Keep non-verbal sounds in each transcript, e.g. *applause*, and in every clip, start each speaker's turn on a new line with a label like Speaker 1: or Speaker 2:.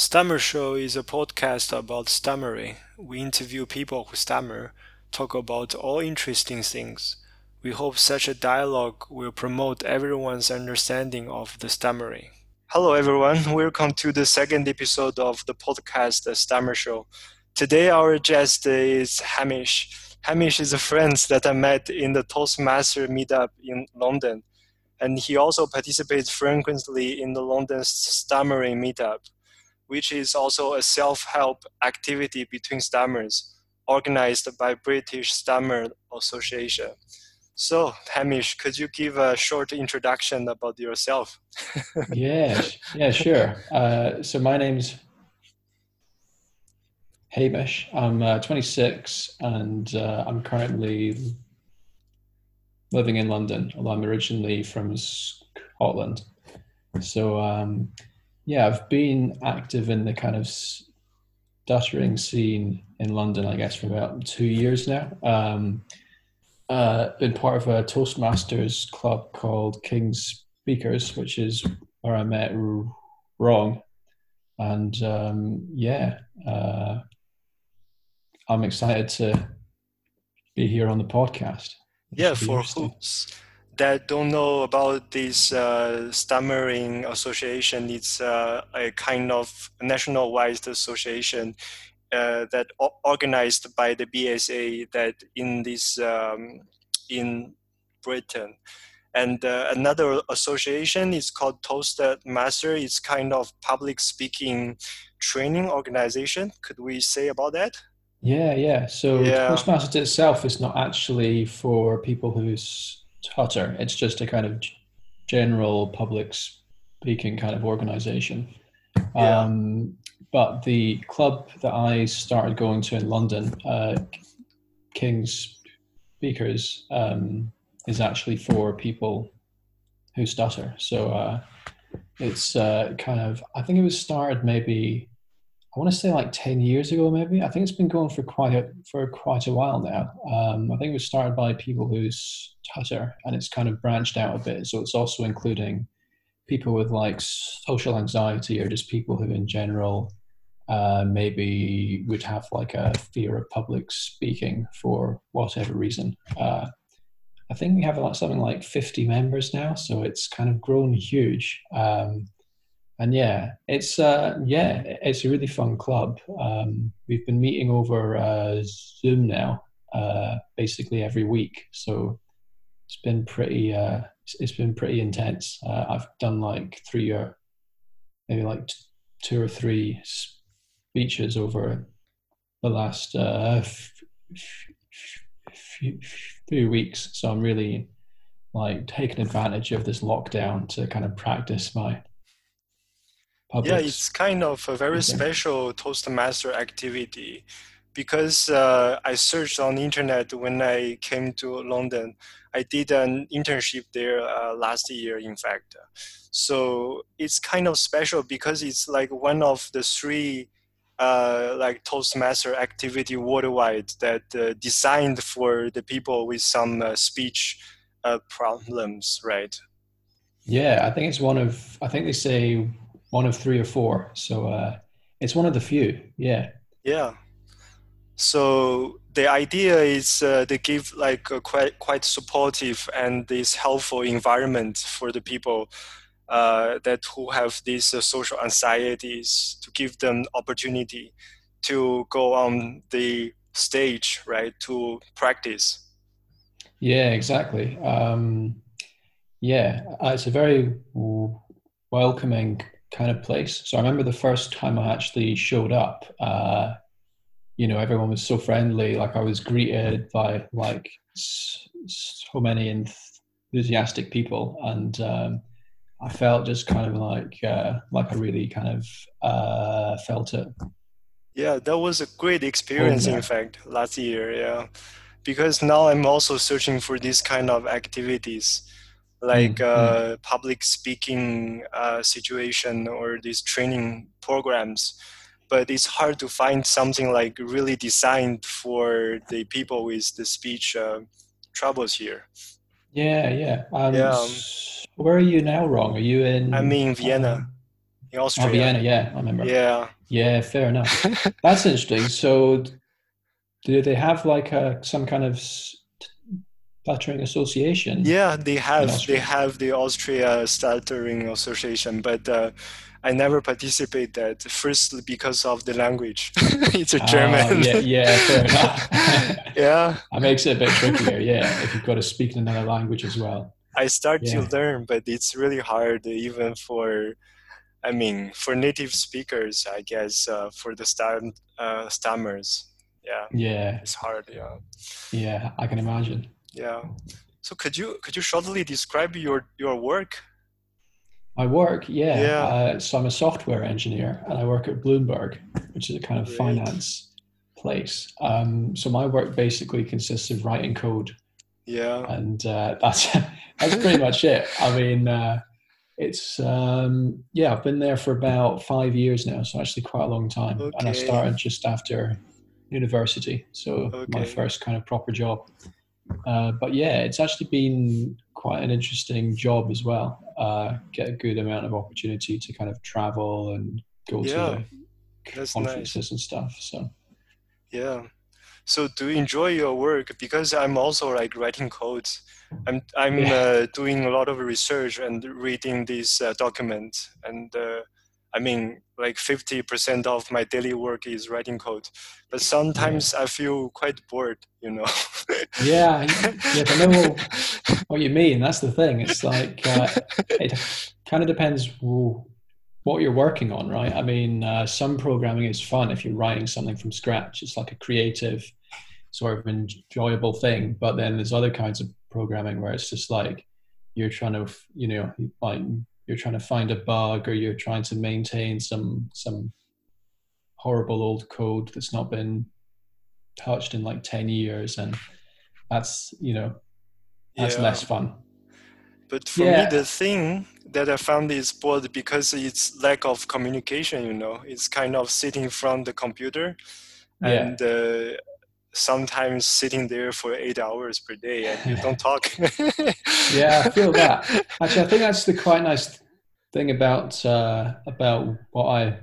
Speaker 1: Stammer Show is a podcast about stammering. We interview people who stammer, talk about all interesting things. We hope such a dialogue will promote everyone's understanding of the stammering. Hello, everyone. Welcome to the second episode of the podcast The Stammer Show. Today, our guest is Hamish. Hamish is a friend that I met in the Toastmaster meetup in London, and he also participates frequently in the London Stammering meetup which is also a self-help activity between stammers organized by British Stammer Association. So, Hamish, could you give a short introduction about yourself? *laughs*
Speaker 2: yeah, yeah, sure. Uh, so my name's Hamish. I'm uh, 26 and uh, I'm currently living in London, although I'm originally from Scotland. So um, yeah, I've been active in the kind of stuttering scene in London, I guess, for about two years now. Um, uh, been part of a Toastmasters club called King's Speakers, which is where I met Rong. And um, yeah, uh, I'm excited to be here on the podcast.
Speaker 1: Yeah, for who's that don't know about this uh, stammering association, it's uh, a kind of national-wide association uh, that organized by the BSA that in this um, in Britain. And uh, another association is called Toastmaster. It's kind of public speaking training organization. Could we say about that?
Speaker 2: Yeah, yeah. So yeah. Toastmasters itself is not actually for people who's Tutter. It's just a kind of general public speaking kind of organization. Yeah. Um, but the club that I started going to in London, uh, King's Speakers, um, is actually for people who stutter. So uh, it's uh, kind of, I think it was started maybe I want to say like 10 years ago, maybe. I think it's been going for quite a, for quite a while now. Um, I think it was started by people who's Tutter and it's kind of branched out a bit. So it's also including people with like social anxiety or just people who in general uh, maybe would have like a fear of public speaking for whatever reason. Uh, I think we have like something like 50 members now. So it's kind of grown huge. Um, and yeah, it's uh, yeah, it's a really fun club. Um, we've been meeting over uh, Zoom now, uh, basically every week. So it's been pretty uh, it's been pretty intense. Uh, I've done like three or maybe like t- two or three speeches over the last uh, f- f- few, few weeks. So I'm really like taking advantage of this lockdown to kind of practice my
Speaker 1: yeah, it's kind of a very special Toastmaster activity because uh, I searched on the internet when I came to London. I did an internship there uh, last year, in fact. So it's kind of special because it's like one of the three uh, like Toastmaster activity worldwide that uh, designed for the people with some uh, speech uh, problems, right?
Speaker 2: Yeah, I think it's one of. I think they say one of three or four. So uh, it's one of the few. Yeah.
Speaker 1: Yeah. So the idea is uh, to give like a quite quite supportive and this helpful environment for the people uh, that who have these uh, social anxieties to give them opportunity to go on the stage, right, to practice.
Speaker 2: Yeah, exactly. Um, yeah, uh, it's a very welcoming kind of place. So I remember the first time I actually showed up, uh, you know, everyone was so friendly. Like I was greeted by like so many enthusiastic people, and um, I felt just kind of like uh, like I really kind of uh, felt it.
Speaker 1: Yeah, that was a great experience. Oh, yeah. In fact, last year, yeah, because now I'm also searching for these kind of activities like mm, uh, public speaking uh, situation or these training programs but it's hard to find something like really designed for the people with the speech uh, troubles here
Speaker 2: yeah yeah um, yeah um, where are you now Rong are you in
Speaker 1: i'm in vienna in Austria.
Speaker 2: Oh, Vienna, yeah, I remember.
Speaker 1: Yeah.
Speaker 2: Yeah, fair enough. *laughs* That's interesting. So, do they have like a some kind of stuttering association?
Speaker 1: Yeah, they have. They have the Austria Stuttering Association, but uh, I never participate that. First, because of the language. *laughs* it's a ah, German.
Speaker 2: yeah, yeah, fair enough. *laughs*
Speaker 1: yeah. *laughs*
Speaker 2: That makes it a bit trickier, yeah, if you've got to speak in another language as well.
Speaker 1: I start yeah. to learn, but it's really hard even for, I mean, for native speakers, I guess, uh, for the stam- uh, stammers. Yeah.
Speaker 2: Yeah.
Speaker 1: It's hard, yeah.
Speaker 2: Yeah, I can imagine.
Speaker 1: Yeah. So could you could you shortly describe your your work?
Speaker 2: My work, yeah. yeah. Uh, so I'm a software engineer, and I work at Bloomberg, which is a kind of Great. finance place. Um, so my work basically consists of writing code.
Speaker 1: Yeah.
Speaker 2: And uh, that's *laughs* that's pretty much it. I mean, uh, it's um, yeah. I've been there for about five years now, so actually quite a long time. Okay. And I started just after university, so okay. my first kind of proper job. Uh, but yeah, it's actually been quite an interesting job as well. Uh, get a good amount of opportunity to kind of travel and go yeah, to conferences nice. and stuff. So
Speaker 1: yeah. So do you enjoy your work? Because I'm also like writing codes. I'm I'm yeah. uh, doing a lot of research and reading these uh, documents and uh, I mean, like 50% of my daily work is writing code. But sometimes yeah. I feel quite bored, you know.
Speaker 2: yeah, *laughs* yeah, I know what, you mean. That's the thing. It's like, uh, it kind of depends what you're working on, right? I mean, uh, some programming is fun if you're writing something from scratch. It's like a creative, sort of enjoyable thing. But then there's other kinds of programming where it's just like, you're trying to, you know, like you're trying to find a bug or you're trying to maintain some some horrible old code that's not been touched in like 10 years and that's you know that's yeah. less fun
Speaker 1: but for yeah. me the thing that i found is bored because it's lack of communication you know it's kind of sitting in front of the computer and yeah. uh, sometimes sitting there for eight hours per day and you don't talk. *laughs*
Speaker 2: yeah, I feel that. Actually, I think that's the quite nice thing about uh, about what I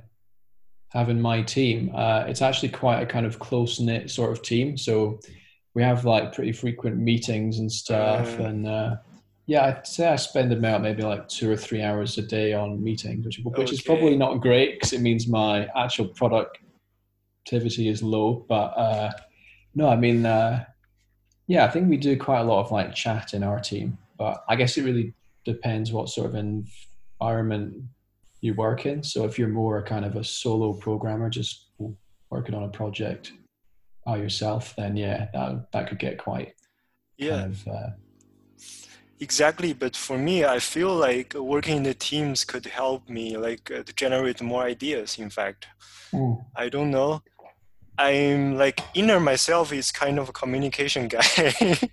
Speaker 2: have in my team. Uh, it's actually quite a kind of close knit sort of team. So we have like pretty frequent meetings and stuff. Uh, and uh, yeah, I'd say I spend about maybe like two or three hours a day on meetings, which, which okay. is probably not great because it means my actual productivity is low. But uh, no, I mean, uh, yeah, I think we do quite a lot of like chat in our team, but I guess it really depends what sort of environment you work in. So if you're more kind of a solo programmer, just working on a project by yourself, then yeah, that that could get quite
Speaker 1: yeah. Kind of, uh, exactly but for me i feel like working in the teams could help me like uh, to generate more ideas in fact mm. i don't know I'm like inner myself is kind of a communication guy, *laughs*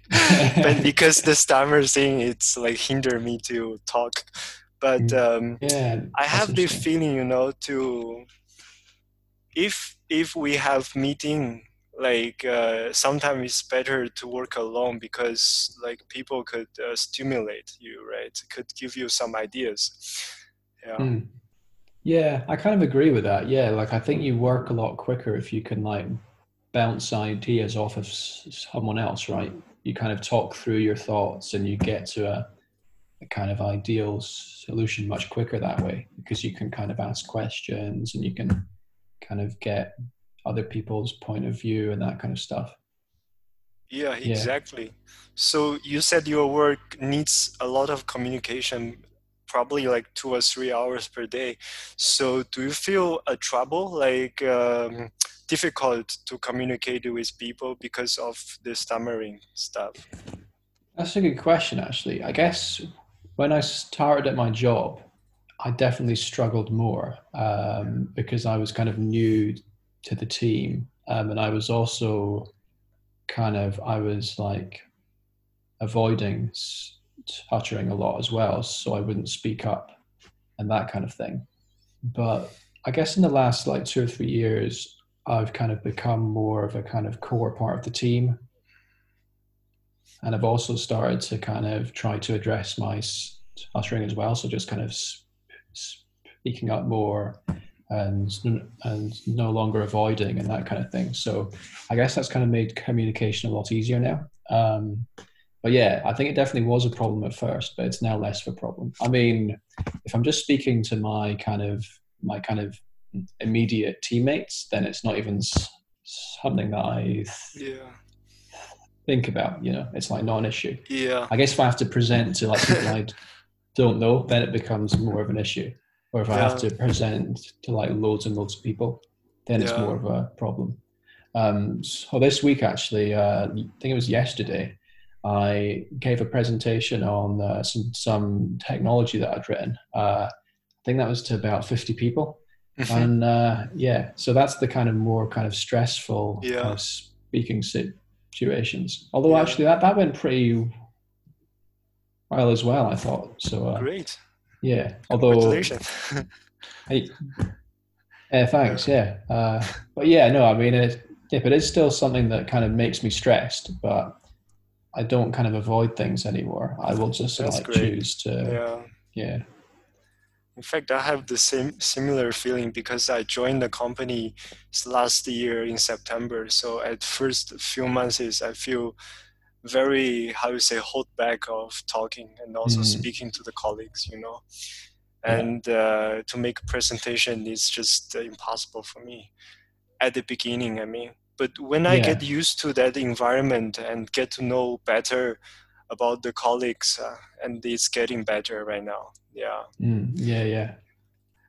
Speaker 1: but because the stammer thing, it's like hinder me to talk. But mm. um, yeah, I have the feeling, you know, to if if we have meeting, like uh, sometimes it's better to work alone because like people could uh, stimulate you, right? Could give you some ideas. Yeah. Mm.
Speaker 2: Yeah, I kind of agree with that. Yeah, like I think you work a lot quicker if you can like bounce ideas off of someone else, right? You kind of talk through your thoughts and you get to a, a kind of ideal solution much quicker that way because you can kind of ask questions and you can kind of get other people's point of view and that kind of stuff.
Speaker 1: Yeah, exactly. Yeah. So you said your work needs a lot of communication probably like two or three hours per day. So do you feel a trouble, like um, difficult to communicate with people because of the stammering stuff?
Speaker 2: That's a good question, actually. I guess when I started at my job, I definitely struggled more um, because I was kind of new to the team, um, and I was also kind of I was like avoiding stuttering a lot as well, so I wouldn't speak up and that kind of thing. But I guess in the last like two or three years, I've kind of become more of a kind of core part of the team. And I've also started to kind of try to address my stuttering as well. So just kind of speaking up more and and no longer avoiding and that kind of thing. So I guess that's kind of made communication a lot easier now. Um, but yeah, I think it definitely was a problem at first, but it's now less of a problem. I mean, if I'm just speaking to my kind of my kind of immediate teammates, then it's not even something that I
Speaker 1: yeah.
Speaker 2: think about. You know, it's like not an issue.
Speaker 1: Yeah.
Speaker 2: I guess if I have to present to like people I *laughs* don't know, then it becomes more of an issue or if I have to present to like loads and loads of people, then it's more of a problem. Um, so this week, actually, uh, I think it was yesterday, I gave a presentation on uh, some some technology that I'd written. Uh, I think that was to about fifty people, mm-hmm. and uh, yeah, so that's the kind of more kind of stressful
Speaker 1: yeah. kind of
Speaker 2: speaking situations. Although yeah. actually, that that went pretty well as well. I thought so.
Speaker 1: Uh, Great.
Speaker 2: Yeah, although *laughs* yeah, thanks. Yeah, uh, but yeah, no, I mean, it, if it is still something that kind of makes me stressed, but I don't kind of avoid things anymore. I will just That's like great. choose to.
Speaker 1: Yeah.
Speaker 2: Yeah.
Speaker 1: In fact, I have the same similar feeling because I joined the company last year in September. So at first few months, is I feel very how you say hold back of talking and also mm. speaking to the colleagues you know and uh, to make a presentation is just impossible for me at the beginning i mean but when i get used to that environment and get to know better about the colleagues uh, and it's getting better right now yeah
Speaker 2: mm. yeah yeah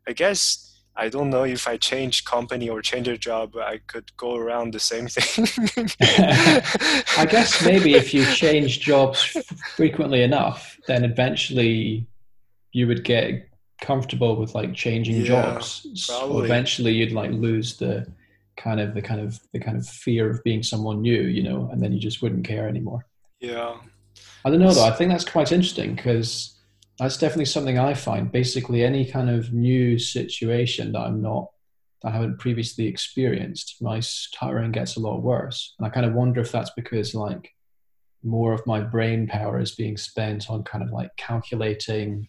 Speaker 1: i guess I don't know if I change company or change a job, I could go around the same thing. *laughs*
Speaker 2: I guess maybe if you *laughs* change jobs frequently enough, then eventually you would get comfortable with like changing yeah, jobs. So eventually you'd like lose the kind of the kind of the kind of fear of being someone new, you know, and then you just wouldn't care anymore.
Speaker 1: Yeah.
Speaker 2: I don't know though. I think that's quite interesting because that's definitely something I find. Basically, any kind of new situation that I'm not, that I haven't previously experienced, my stuttering gets a lot worse. And I kind of wonder if that's because like more of my brain power is being spent on kind of like calculating,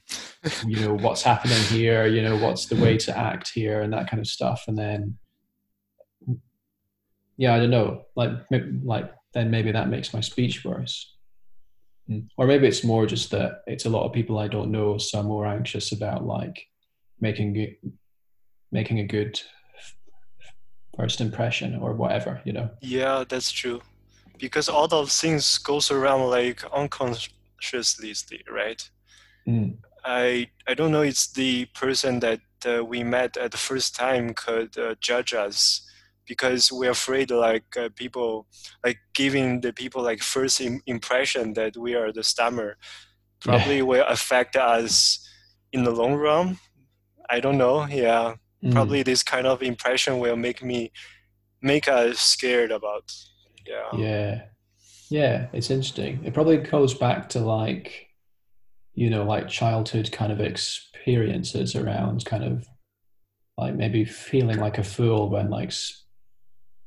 Speaker 2: you know, what's happening here, you know, what's the way to act here, and that kind of stuff. And then, yeah, I don't know, like, like then maybe that makes my speech worse. Mm. Or maybe it's more just that it's a lot of people I don't know, so I'm more anxious about like making making a good first impression or whatever, you know.
Speaker 1: Yeah, that's true. Because all those things goes around like unconsciously, right?
Speaker 2: Mm.
Speaker 1: I I don't know. It's the person that uh, we met at the first time could uh, judge us because we're afraid like uh, people like giving the people like first Im- impression that we are the stammer probably yeah. will affect us in the long run. I don't know. Yeah. Mm. probably this kind of impression will make me make us scared about yeah.
Speaker 2: Yeah. Yeah it's interesting. It probably goes back to like you know like childhood kind of experiences around kind of like maybe feeling like a fool when like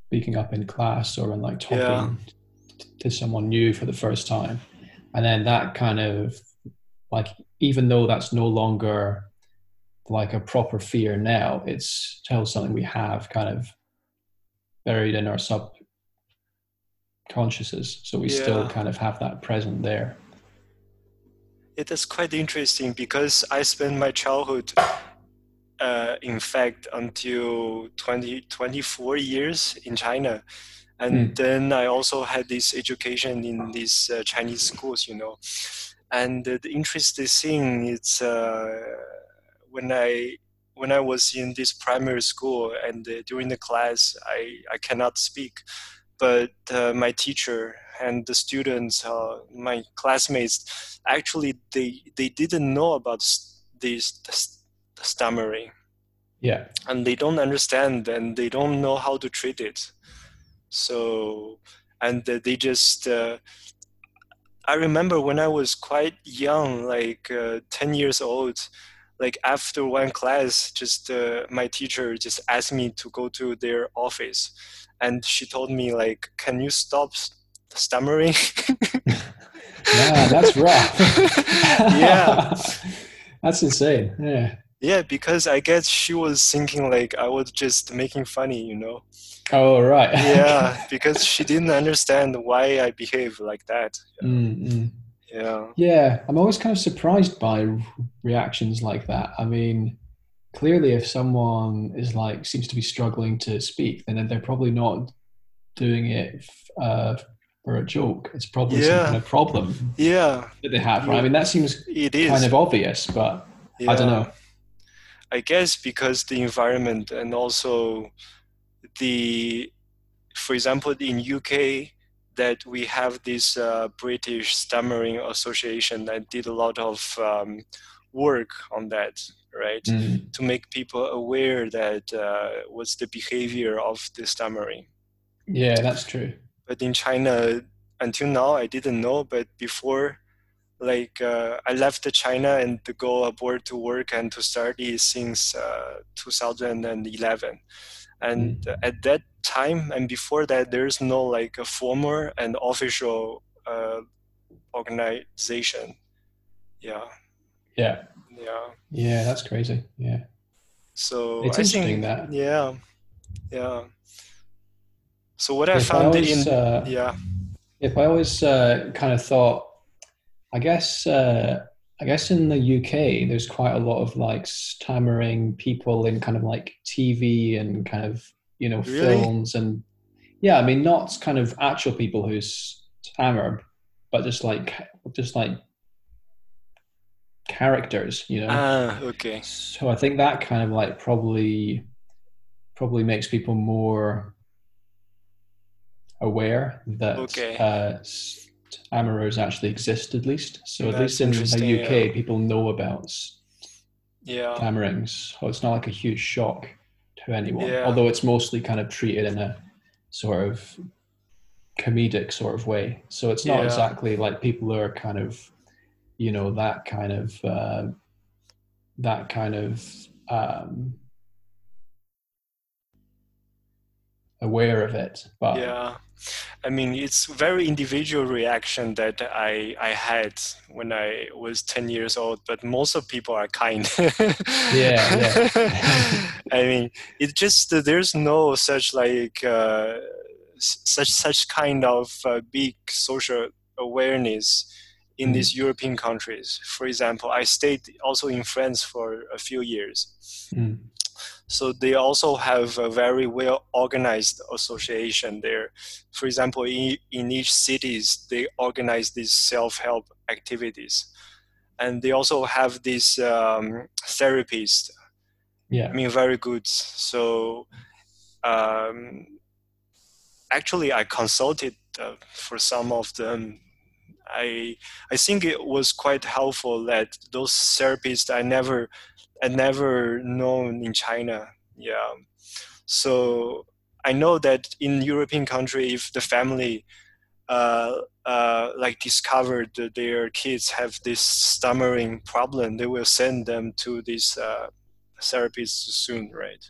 Speaker 2: speaking up in class or in like talking yeah. to someone new for the first time and then that kind of like even though that's no longer like a proper fear now it's still something we have kind of buried in our subconsciouses so we yeah. still kind of have that present there
Speaker 1: it is quite interesting because i spent my childhood uh, in fact until 20, 24 years in China. And mm. then I also had this education in these uh, Chinese schools, you know. And the interesting thing is uh, when I when I was in this primary school and uh, during the class, I, I cannot speak, but uh, my teacher and the students, uh, my classmates, actually they they didn't know about this stammering.
Speaker 2: Yeah.
Speaker 1: And they don't understand and they don't know how to treat it. So and they just uh, i remember when i was quite young like uh, 10 years old like after one class just uh, my teacher just asked me to go to their office. And she told me like can you stop stammering? *laughs*
Speaker 2: Yeah that's rough. *laughs*
Speaker 1: Yeah. *laughs*
Speaker 2: That's insane. Yeah
Speaker 1: Yeah, because I guess she was thinking like I was just making funny, you know.
Speaker 2: Oh right. *laughs*
Speaker 1: yeah, because she didn't understand why I behave like that.
Speaker 2: Mm-hmm.
Speaker 1: Yeah.
Speaker 2: Yeah, I'm always kind of surprised by reactions like that. I mean, clearly, if someone is like seems to be struggling to speak, then they're probably not doing it uh, for a joke. It's probably yeah. some kind of problem.
Speaker 1: Yeah.
Speaker 2: That they have, right? I mean, that seems
Speaker 1: it is.
Speaker 2: kind of obvious, but yeah. I don't know.
Speaker 1: I guess because the environment and also the, for example, in UK, that we have this uh, British Stammering Association that did a lot of um, work on that, right?
Speaker 2: Mm.
Speaker 1: To make people aware that uh, what's the behavior of the stammering.
Speaker 2: Yeah, that's true.
Speaker 1: But in China, until now, I didn't know. But before, like uh, I left China and to go abroad to work and to study since uh, 2011 and mm. at that time and before that there's no like a formal and official uh, organization. Yeah.
Speaker 2: Yeah.
Speaker 1: Yeah.
Speaker 2: Yeah that's crazy. Yeah.
Speaker 1: So
Speaker 2: it's
Speaker 1: I
Speaker 2: interesting
Speaker 1: think,
Speaker 2: that
Speaker 1: yeah. Yeah. So what i found I always, in uh, yeah.
Speaker 2: if i always uh, kind of thought i guess uh, I guess in the UK, there's quite a lot of like stammering people in kind of like TV and kind of you know really? films and yeah, I mean not kind of actual people who stammer, but just like just like characters, you know.
Speaker 1: Ah, okay.
Speaker 2: So I think that kind of like probably probably makes people more aware that
Speaker 1: okay.
Speaker 2: uh, Amarers actually exist at least. So at least in the UK, yeah. people know about
Speaker 1: yeah.
Speaker 2: stammerings. So it's not like a huge shock to anyone.
Speaker 1: Yeah.
Speaker 2: Although it's mostly kind of treated in a sort of comedic sort of way. So it's not yeah. exactly like people are kind of, you know, that kind of uh, that kind of um, aware of it. But
Speaker 1: yeah I mean, it's very individual reaction that I I had when I was ten years old. But most of people are kind. *laughs*
Speaker 2: yeah, yeah. *laughs*
Speaker 1: I mean, it just there's no such like uh, such such kind of uh, big social awareness in mm. these European countries. For example, I stayed also in France for a few years.
Speaker 2: Mm.
Speaker 1: So they also have a very well organized association there. For example, in, in each cities, they organize these self-help activities. And they also have these um, therapists.
Speaker 2: Yeah.
Speaker 1: I mean, very good. So um, actually, I consulted uh, for some of them I I think it was quite helpful that those therapists I never I never known in China. Yeah, so I know that in European country, if the family uh, uh, like discovered that their kids have this stammering problem, they will send them to this uh, therapist soon, right?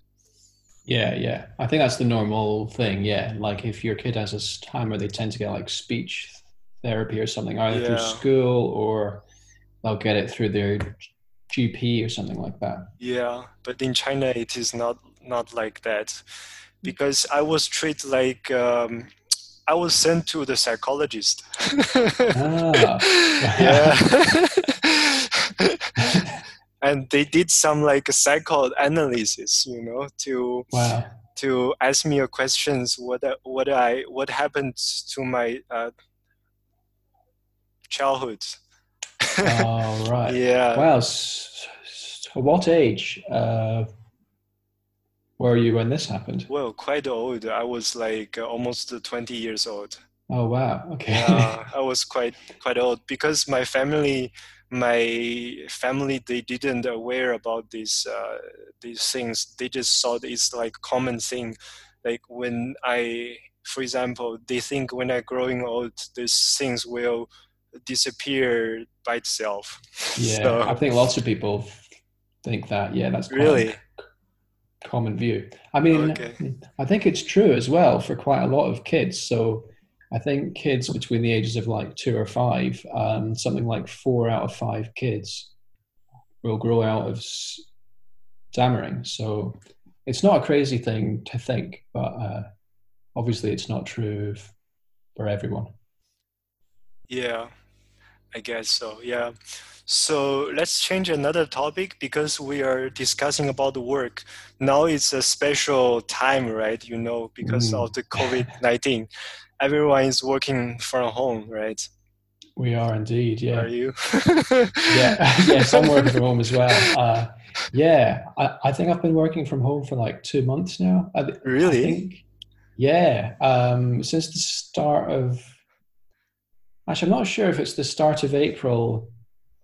Speaker 2: Yeah, yeah. I think that's the normal thing. Yeah, like if your kid has a stammer, they tend to get like speech therapy or something, either yeah. through school or they'll get it through their GP or something like that.
Speaker 1: Yeah, but in China it is not not like that, because I was treated like um, I was sent to the psychologist.
Speaker 2: ah. *laughs*
Speaker 1: yeah. *laughs* and they did some like a psychoanalysis, you know, to
Speaker 2: wow.
Speaker 1: to ask me a questions what what I what happened to my uh, childhood
Speaker 2: oh, right.
Speaker 1: Yeah.
Speaker 2: Wow. So what age uh, were you when this happened?
Speaker 1: Well, quite old. I was like uh, almost 20 years old.
Speaker 2: Oh, wow. Okay.
Speaker 1: Yeah, *laughs* I was quite quite old because my family my family they didn't aware about these uh, these things they just thought it's like common thing like when i for example they think when i growing old these things will disappear by itself.
Speaker 2: Yeah, so, I think lots of people think that. Yeah, that's
Speaker 1: really
Speaker 2: common view. I mean, okay. I think it's true as well for quite a lot of kids. So I think kids between the ages of like two or five, um, something like four out of five kids will grow out of stammering. So it's not a crazy thing to think, but uh, obviously it's not true for everyone.
Speaker 1: Yeah, I guess so. Yeah. So let's change another topic because we are discussing about the work. Now it's a special time, right? You know, because mm. of the COVID 19. Everyone is working from home, right?
Speaker 2: We are indeed, yeah.
Speaker 1: Are you? *laughs*
Speaker 2: yeah, yes, I'm working from home as well. Uh, yeah, I, I, think I've been working from home for like two months now. I,
Speaker 1: really?
Speaker 2: I think, yeah, um, since the start of. Actually, I'm not sure if it's the start of April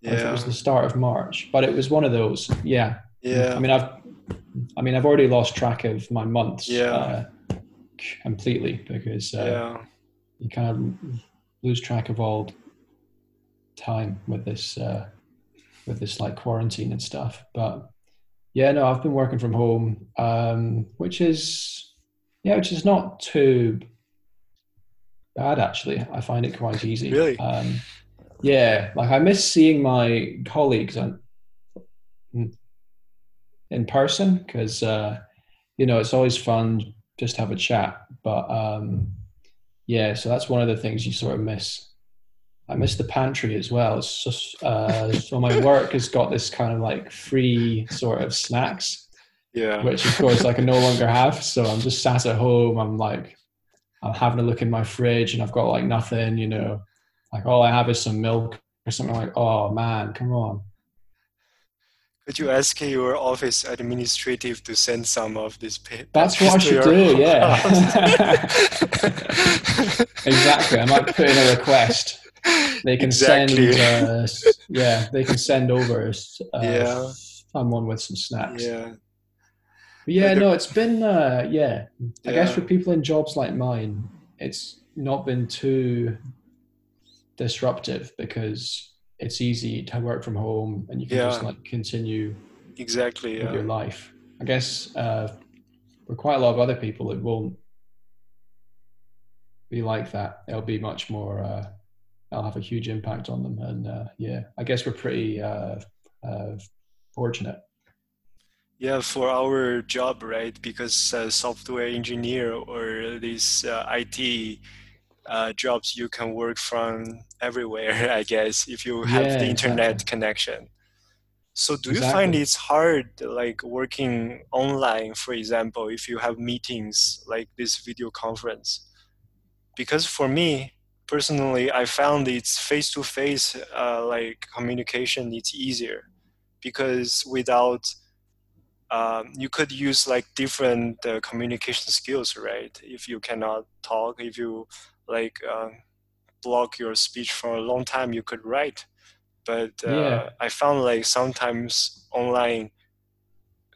Speaker 2: yeah. if it was the start of March, but it was one of those. Yeah.
Speaker 1: Yeah.
Speaker 2: I mean, I've, I mean, I've already lost track of my months.
Speaker 1: Yeah. Uh,
Speaker 2: completely because uh, yeah. you kind of lose track of all time with this, uh, with this like quarantine and stuff. But yeah, no, I've been working from home, um, which is, yeah, which is not too bad actually. I find it quite easy.
Speaker 1: Really?
Speaker 2: Um, yeah, like I miss seeing my colleagues on in person because uh, you know it's always fun just to have a chat. But um, yeah, so that's one of the things you sort of miss. I miss the pantry as well. Just uh, so my *laughs* work has got this kind of like free sort of snacks,
Speaker 1: yeah.
Speaker 2: Which of course like I no longer have. So I'm just sat at home. I'm like, I'm having a look in my fridge, and I've got like nothing, you know like all I have is some milk or something like, oh man, come on.
Speaker 1: Could you ask your office administrative to send some of this paper?
Speaker 2: That's what I should do, *laughs* yeah. *laughs* exactly. I might put in a request. They can exactly. send, uh, yeah, they can send over uh,
Speaker 1: yeah.
Speaker 2: someone with some snacks.
Speaker 1: Yeah.
Speaker 2: Yeah, no, it's been, uh, yeah. I yeah. guess for people in jobs like mine, it's not been too disruptive because it's easy to work from home and you can yeah. just like continue
Speaker 1: exactly
Speaker 2: yeah. your life. I guess uh, for quite a lot of other people, it won't be like that. It'll be much more. Uh, will have a huge impact on them, and uh, yeah, I guess we're pretty uh, uh, fortunate.
Speaker 1: Yeah, for our job, right? Because uh, software engineer or these uh, IT uh, jobs you can work from everywhere *laughs* i guess if you have yeah, the internet exactly. connection so do exactly. you find it's hard like working online for example if you have meetings like this video conference because for me personally i found it's face to face like communication it's easier because without um, you could use like different uh, communication skills right? If you cannot talk if you like uh, block your speech for a long time you could write. But uh, yeah. i found like sometimes online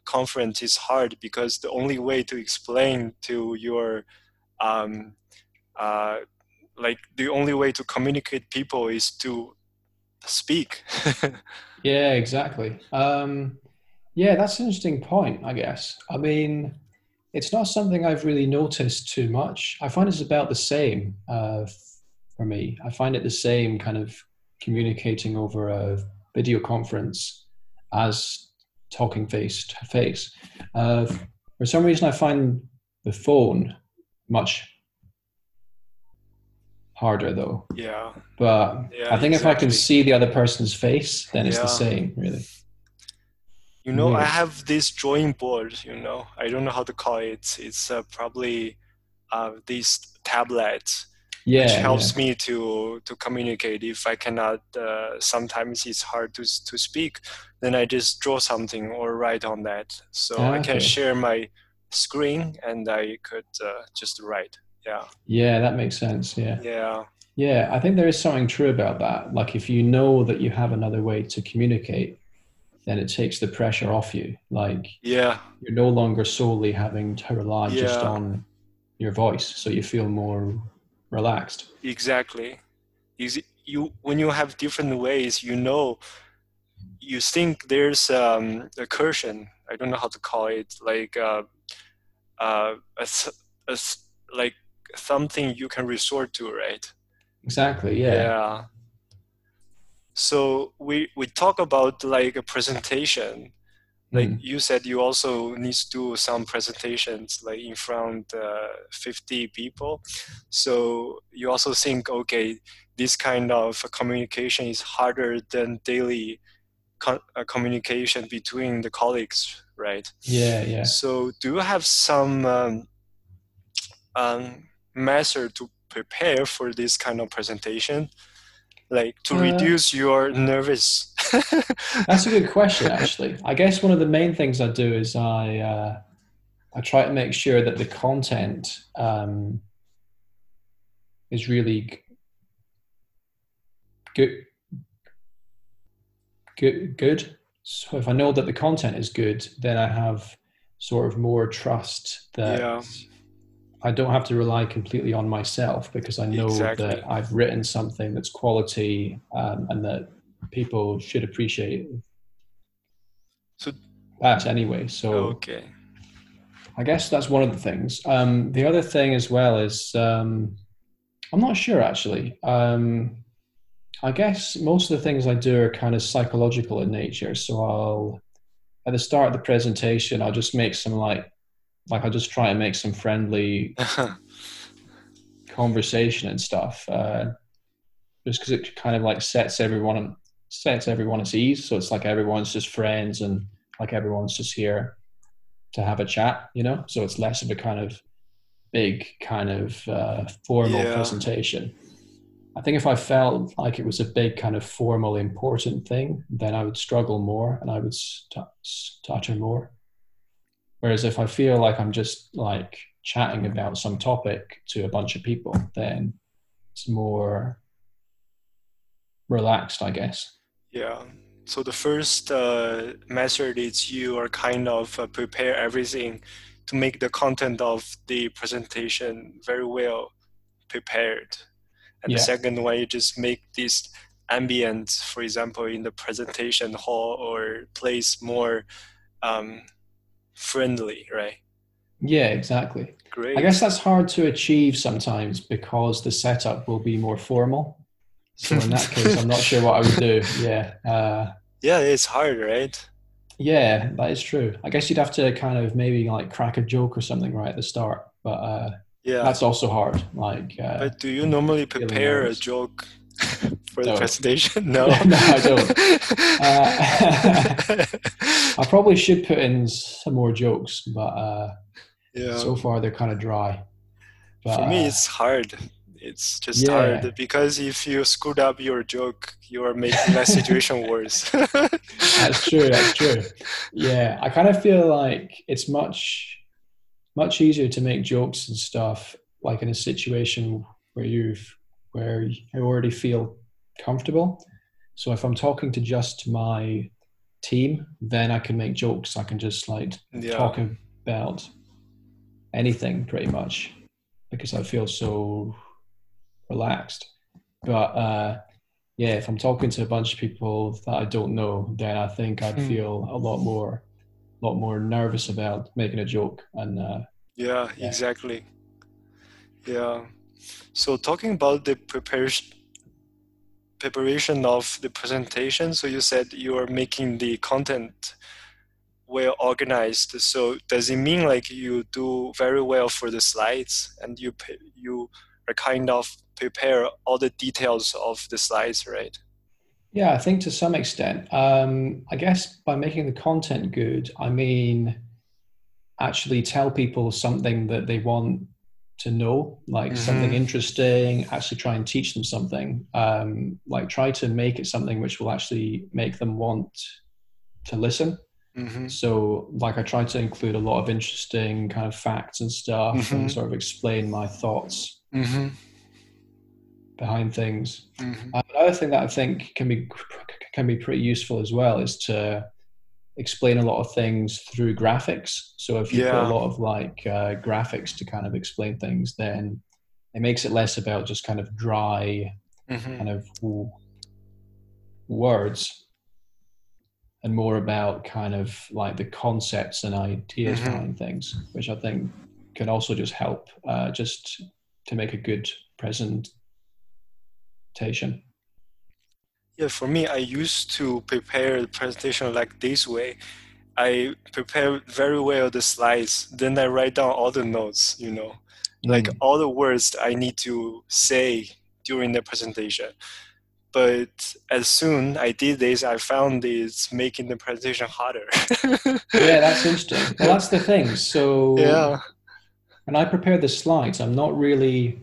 Speaker 1: conference is hard because the only way to explain to your um, uh, like the only way to communicate people is to speak. *laughs*
Speaker 2: Yeah exactly. Um, yeah that's an interesting point i guess i mean it's not something I've really noticed too much. I find it's about the same uh, for me. I find it the same kind of communicating over a video conference as talking face to face. Uh, for some reason, I find the phone much harder though.
Speaker 1: Yeah.
Speaker 2: But
Speaker 1: yeah,
Speaker 2: I think exactly. if I can see the other person's face, then it's the same, really.
Speaker 1: You know, I have this drawing board. You know, I don't know how to call it. It's uh, probably uh, this tablet,
Speaker 2: yeah,
Speaker 1: which helps
Speaker 2: yeah.
Speaker 1: me to to communicate. If I cannot, uh, sometimes it's hard to to speak. Then I just draw something or write on that, so I can share my screen and I could uh, just write. Yeah.
Speaker 2: Yeah, that makes sense. Yeah.
Speaker 1: Yeah.
Speaker 2: Yeah, I think there is something true about that. Like if you know that you have another way to communicate, then it takes the pressure off you. Like
Speaker 1: yeah,
Speaker 2: you're no longer solely having to rely yeah. just on your voice, so you feel more relaxed.
Speaker 1: Exactly. You when you have different ways, you know, you think there's um, a cushion. I don't know how to call it, like uh, uh, a, a, like something you can resort to, right?
Speaker 2: Exactly. Yeah.
Speaker 1: Yeah so we we talk about like a presentation. Like mm. you said you also need to do some presentations like in front uh, 50 people. So you also think okay this kind of communication is harder than daily co- uh, communication between the colleagues right?
Speaker 2: Yeah yeah.
Speaker 1: So do you have some um, um, method to prepare for this kind of presentation like to uh, reduce your nervous. *laughs*
Speaker 2: that's a good question actually. I guess one of the main things i do is i uh, i try to make sure that the content um, is really good good good. So if i know that the content is good then i have sort of more trust that yeah. I don't have to rely completely on myself because I know exactly. that I've written something that's quality um, and that people should appreciate. So that anyway. So
Speaker 1: okay,
Speaker 2: I guess that's one of the things. Um, the other thing as well is um, I'm not sure actually. Um, I guess most of the things I do are kind of psychological in nature. So I'll at the start of the presentation I'll just make some like like I just try and make some friendly *laughs* conversation and stuff, uh, just because it kind of like sets everyone sets everyone at ease. So it's like everyone's just friends and like everyone's just here to have a chat, you know. So it's less of a kind of big kind of uh, formal yeah. presentation. I think if I felt like it was a big kind of formal important thing, then I would struggle more and I would stutter more. Whereas if I feel like I'm just like chatting about some topic to a bunch of people, then it's more relaxed, I guess.
Speaker 1: Yeah. So the first uh, method is you are kind of uh, prepare everything to make the content of the presentation very well prepared. And yeah. the second one, you just make this ambient, for example, in the presentation hall or place more um, friendly, right?
Speaker 2: Yeah, exactly.
Speaker 1: Great.
Speaker 2: I guess that's hard to achieve sometimes because the setup will be more formal. So in that case, I'm not sure what I would do. *laughs* Yeah. Uh,
Speaker 1: yeah, it's hard, right?
Speaker 2: Yeah, that is true. I guess you'd have to kind of maybe like crack a joke or something right at the start, but uh, yeah, that's also hard. Like, uh,
Speaker 1: but do you normally prepare a joke *laughs* for the no. presentation? *laughs*
Speaker 2: No, no, I don't. *laughs* Uh, *laughs* I probably should put in some more jokes, but uh, yeah. so far they're kind of dry.
Speaker 1: But, for me, uh, it's hard. It's just yeah. hard because if you screwed up your joke, you are making that situation worse.
Speaker 2: that's true. That's true. Yeah, I kind of feel like it's much, much easier to make jokes and stuff like in a situation where you've where you already feel comfortable. So if I'm talking to just my team, then I can make jokes. I can just like yeah. talk about anything pretty much because I feel so relaxed. But uh, yeah, if I'm talking to a bunch of people that I don't know, then I think I'd hmm. feel a lot more, a lot more nervous about making a joke. And uh,
Speaker 1: yeah, yeah, exactly. Yeah. So talking about the preparation preparation of the presentation. So you said you are making the content well organized. So does it mean like you do very well for the slides and you you are kind of prepare all the details of the slides, right?
Speaker 2: Yeah, I think to some extent. Um, I guess by making the content good, I mean actually tell people something that they want to know, like mm-hmm. something interesting, actually try and teach them something. Um, like try to make it something which will actually make them want to listen. Mm-hmm. So, like, I try to include a lot of interesting kind of facts and stuff mm-hmm. and sort of explain my thoughts mm-hmm. behind things. Mm-hmm. Uh, another thing that I think can be can be pretty useful as well is to explain a lot of things through graphics. So if you yeah. put a lot of like uh, graphics to kind of explain things, then it makes it less about just kind of dry mm-hmm. kind of words and more about kind of like the concepts and ideas mm-hmm. behind things, which I think can also just help uh, just to make a good presentation.
Speaker 1: Yeah, for me, I used to prepare the presentation like this way. I prepare very well the slides. Then I write down all the notes. You know, mm. like all the words I need to say during the presentation. But as soon I did this, I found it's making the presentation harder. *laughs*
Speaker 2: yeah, that's *laughs* interesting. Well, that's the thing. So
Speaker 1: yeah,
Speaker 2: when I prepare the slides, I'm not really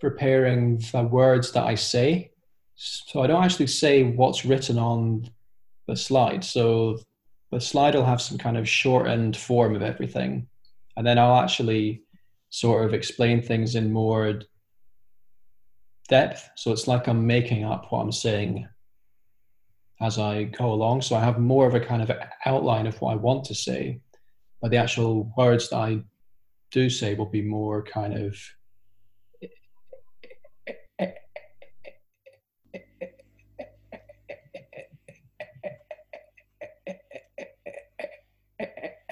Speaker 2: preparing the words that I say. So I don't actually say what's written on the slide. So the slide will have some kind of shortened form of everything. And then I'll actually sort of explain things in more depth. So it's like I'm making up what I'm saying as I go along. So I have more of a kind of outline of what I want to say, but the actual words that I do say will be more kind of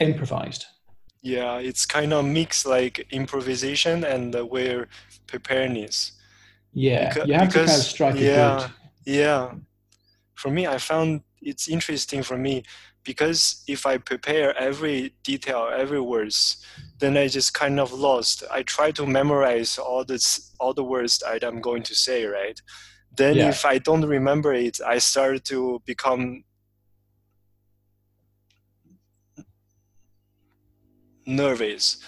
Speaker 2: improvised.
Speaker 1: Yeah, it's kind of mix like improvisation and uh, where preparedness.
Speaker 2: Yeah, because, you have because, to kind of strike
Speaker 1: yeah,
Speaker 2: good.
Speaker 1: Yeah, for me, I found it's interesting for me because if I prepare every detail, every words, then I just kind of lost. I try to memorize all this, all the words that I'm going to say, right? Then yeah. if I don't remember it, I start to become nervous,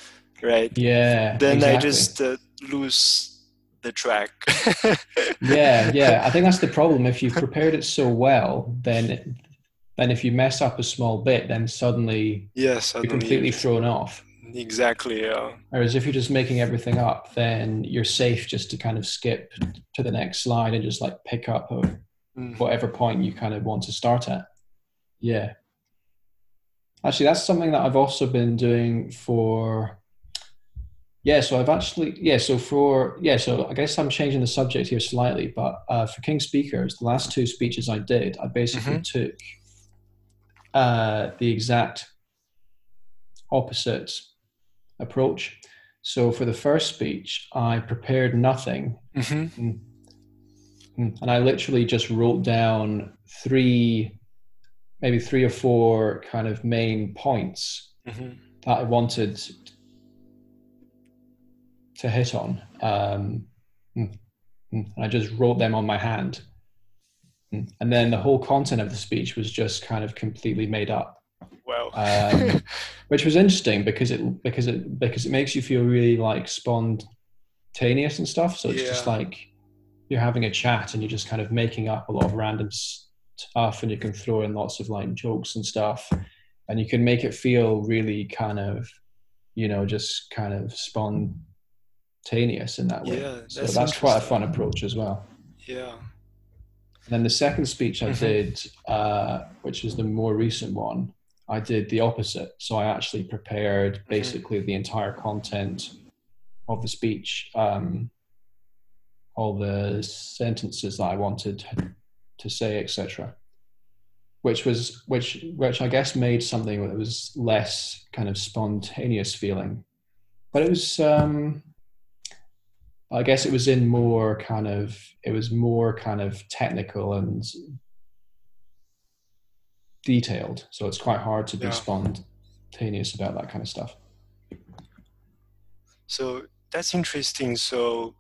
Speaker 1: right?
Speaker 2: Yeah.
Speaker 1: Then
Speaker 2: exactly.
Speaker 1: I just uh, lose the track. *laughs*
Speaker 2: yeah, yeah. I think that's the problem. If you've prepared it so well, then then if you mess up a small bit, then suddenly,
Speaker 1: yeah, suddenly
Speaker 2: you're completely thrown off.
Speaker 1: Exactly. Yeah.
Speaker 2: Whereas if you're just making everything up, then you're safe just to kind of skip to the next slide and just like pick up mm. whatever point you kind of want to start at. Yeah. Actually, that's something that I've also been doing for. Yeah, so I've actually yeah, so for yeah, so I guess I'm changing the subject here slightly, but uh, for King Speakers, the last two speeches I did, I basically mm-hmm. took uh, the exact opposite approach. So for the first speech, I prepared nothing,
Speaker 1: mm-hmm.
Speaker 2: Mm. Mm. and I literally just wrote down three maybe three or four kind of main points
Speaker 1: mm-hmm.
Speaker 2: that I wanted to hit on. Um, mm, mm, and I just wrote them on my hand. Mm, and then the whole content of the speech was just kind of completely made up.
Speaker 1: Wow.
Speaker 2: Um, *laughs* which was interesting because it because it because it makes you feel really like spontaneous and stuff. So it's yeah. just like you're having a chat and you're just kind of making up a lot of random stuff and you can throw in lots of like jokes and stuff and you can make it feel really kind of you know just kind of spontaneous in that way.
Speaker 1: Yeah,
Speaker 2: so that's quite a fun approach as well.
Speaker 1: Yeah.
Speaker 2: And then the second speech i mm-hmm. did uh, which is the more recent one i did the opposite. So i actually prepared mm-hmm. basically the entire content of the speech um, all the sentences that i wanted to say, etc. Which was which which I guess made something that was less kind of spontaneous feeling, but it was. Um, I guess it was in more kind of it was more kind of technical and detailed, so it's quite hard to be yeah. spontaneous about that kind of stuff.
Speaker 1: So that's interesting. So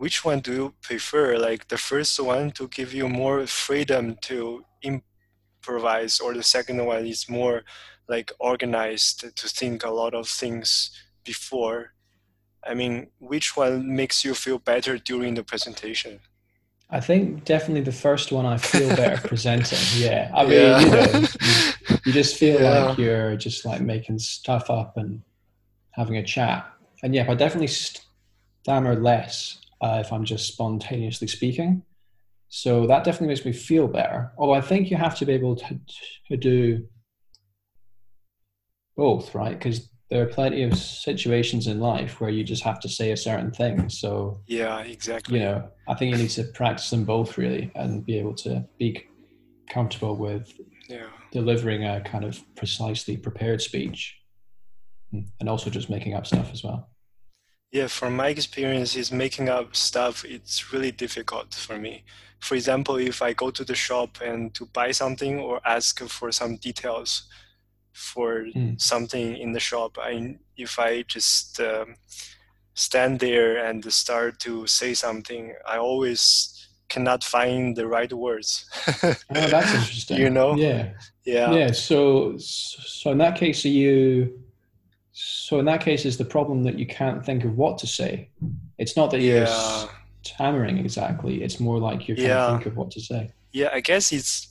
Speaker 1: which one do you prefer? Like the first one to give you more freedom to improvise, or the second one is more like organized to think a lot of things before? I mean, which one makes you feel better during the presentation?
Speaker 2: I think definitely the first one I feel better *laughs* presenting. Yeah. I mean, yeah. you know, you, you, just feel yeah. like you're just like making stuff up and having a chat. And yeah, I definitely stammer less uh, if I'm just spontaneously speaking. So that definitely makes me feel better. Although I think you have to be able to, to do both, right? Because there are plenty of situations in life where you just have to say a certain thing. So
Speaker 1: yeah, exactly.
Speaker 2: You know, I think you need to practice them both really and be able to be comfortable with
Speaker 1: yeah.
Speaker 2: delivering a kind of precisely prepared speech and also just making up stuff as well.
Speaker 1: Yeah, from my experience, is making up stuff. It's really difficult for me. For example, if I go to the shop and to buy something or ask for some details, for mm. something in the shop. I if I just um, stand there and start to say something, I always cannot find the right words.
Speaker 2: oh, that's *laughs* interesting.
Speaker 1: You know?
Speaker 2: Yeah.
Speaker 1: Yeah.
Speaker 2: Yeah. So, so in that case, are you? So in that case, is the problem that you can't think of what to say? It's not that you're stammering exactly. It's more like you can't yeah. think of what to say.
Speaker 1: Yeah, I guess it's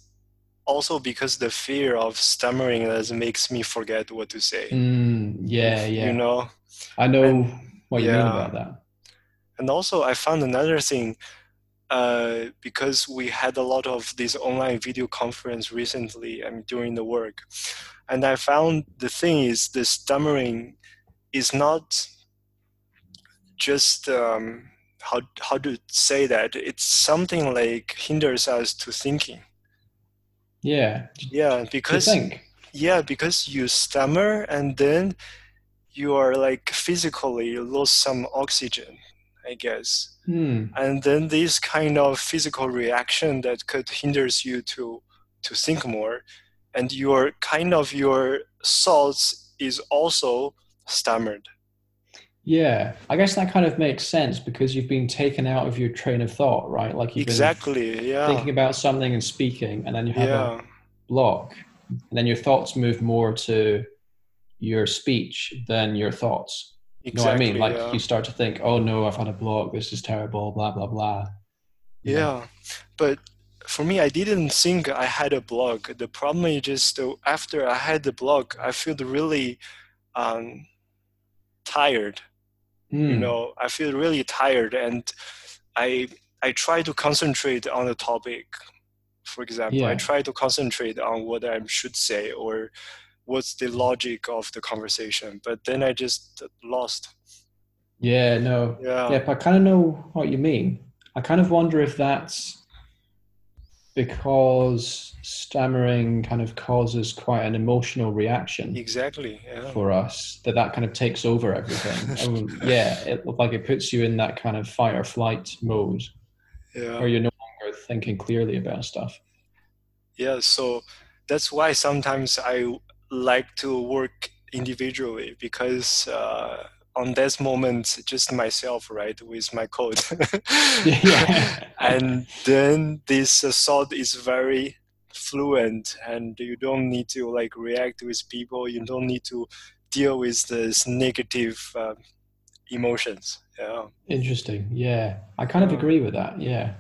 Speaker 1: also because the fear of stammering that makes me forget what to say.
Speaker 2: Mm, yeah, yeah.
Speaker 1: You know.
Speaker 2: I know and, what you yeah. mean about that.
Speaker 1: And also, I found another thing uh, because we had a lot of this online video conference recently I mean, during the work. And I found the thing is the stammering is not just um, how how to say that it's something like hinders us to thinking.
Speaker 2: Yeah.
Speaker 1: Yeah, because yeah, because you stammer and then you are like physically lose some oxygen I guess.
Speaker 2: Hmm.
Speaker 1: And then this kind of physical reaction that could hinders you to to think more, and your kind of your thoughts is also stammered.
Speaker 2: Yeah, I guess that kind of makes sense because you've been taken out of your train of thought, right? Like you've
Speaker 1: exactly,
Speaker 2: been
Speaker 1: yeah.
Speaker 2: thinking about something and speaking, and then you have yeah. a block, and then your thoughts move more to your speech than your thoughts. Exactly, you know what I mean? Like yeah. you start to think, oh no, I've had a block. This is terrible. Blah blah blah.
Speaker 1: Yeah, yeah. but for me, I didn't think I had a blog. The problem is just uh, after I had the blog, I feel really um, tired. Mm. You hmm. know, I feel really tired, and I I try to concentrate on the topic. For example, yeah. I try to concentrate on what I should say or what's the logic of the conversation but then i just lost
Speaker 2: yeah no
Speaker 1: yeah,
Speaker 2: yeah i kind of know what you mean i kind of wonder if that's because stammering kind of causes quite an emotional reaction
Speaker 1: exactly yeah.
Speaker 2: for us that that kind of takes over everything *laughs* yeah it like it puts you in that kind of fight or flight mode
Speaker 1: yeah.
Speaker 2: where you're no longer thinking clearly about stuff
Speaker 1: yeah so that's why sometimes i like to work individually because uh, on this moment just myself right with my code. *laughs*
Speaker 2: Yeah. *laughs*
Speaker 1: and then this thought is very fluent and you don't need to like react with people. You don't need to deal with this negative uh, emotions. Yeah.
Speaker 2: Interesting. Yeah. I kind of agree with that. Yeah.